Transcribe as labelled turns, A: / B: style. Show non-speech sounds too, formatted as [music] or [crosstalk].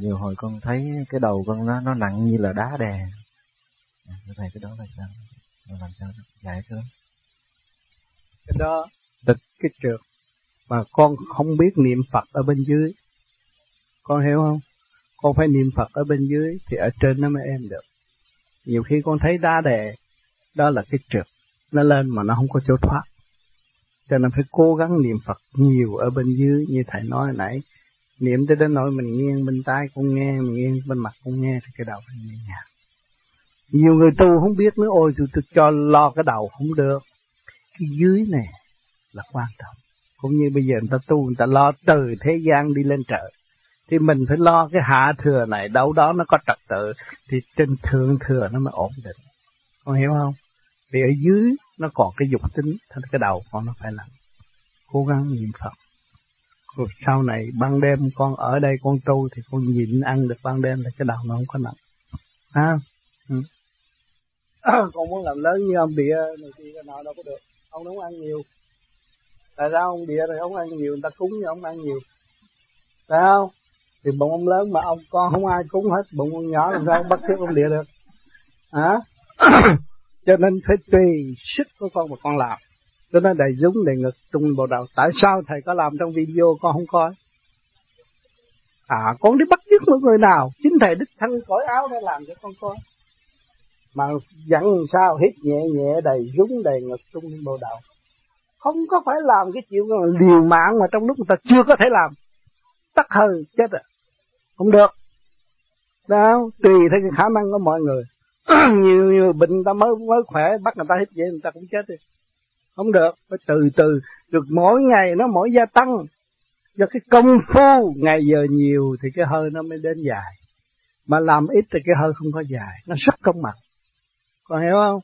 A: nhiều hồi con thấy cái đầu con nó nó nặng như là đá đè. Thầy cái đó là sao? Làm sao giải cái
B: cái đó là cái trượt mà con không biết niệm Phật ở bên dưới. Con hiểu không? Con phải niệm Phật ở bên dưới thì ở trên nó mới êm được. Nhiều khi con thấy đá đè đó là cái trượt. Nó lên mà nó không có chỗ thoát. Cho nên phải cố gắng niệm Phật nhiều ở bên dưới như thầy nói nãy niệm tới đến nỗi mình nghiêng bên tai cũng nghe mình nghiêng bên mặt cũng nghe thì cái đầu mình nhẹ nhàng. Nhiều người tu không biết nữa ôi tôi, tôi cho lo cái đầu không được. Cái dưới này là quan trọng. Cũng như bây giờ người ta tu người ta lo từ thế gian đi lên trời. Thì mình phải lo cái hạ thừa này đâu đó nó có trật tự. Thì trên thượng thừa nó mới ổn định. Con hiểu không? Vì ở dưới nó còn cái dục tính thành cái đầu con nó phải làm cố gắng niệm phật rồi sau này ban đêm con ở đây con tu thì con nhịn ăn được ban đêm là cái đầu nó không có nặng. Ha ừ. [coughs] con muốn làm lớn như ông bịa này kia cái nọ đâu có được. Ông không ăn nhiều. Tại sao ông bịa này không ăn nhiều, người ta cúng nhưng ông ăn nhiều. Phải không? Thì bụng ông lớn mà ông con không ai cúng hết bụng ông nhỏ làm sao bắt chước ông địa được? Hả? [coughs] Cho nên phải tùy sức của con mà con làm. Tôi nói đầy dũng đầy ngực trung bộ đầu tại sao thầy có làm trong video con không coi? À con đi bắt chước một người nào. Chính thầy đích thân cởi áo để làm cho con coi. Mà dặn sao hít nhẹ nhẹ đầy dũng đầy ngực trung bộ đầu không có phải làm cái chuyện liều mạng mà trong lúc người ta chưa có thể làm. Tắt hơi, chết rồi. Không được. Đó tùy theo cái khả năng của mọi người. [clears throat] Nhiều nhiều bệnh ta mới mới khỏe, bắt người ta hít vậy người ta cũng chết đi không được. Phải từ từ. Được mỗi ngày nó mỗi gia tăng. Do cái công phu ngày giờ nhiều thì cái hơi nó mới đến dài. Mà làm ít thì cái hơi không có dài. Nó rất công bằng. Còn hiểu không?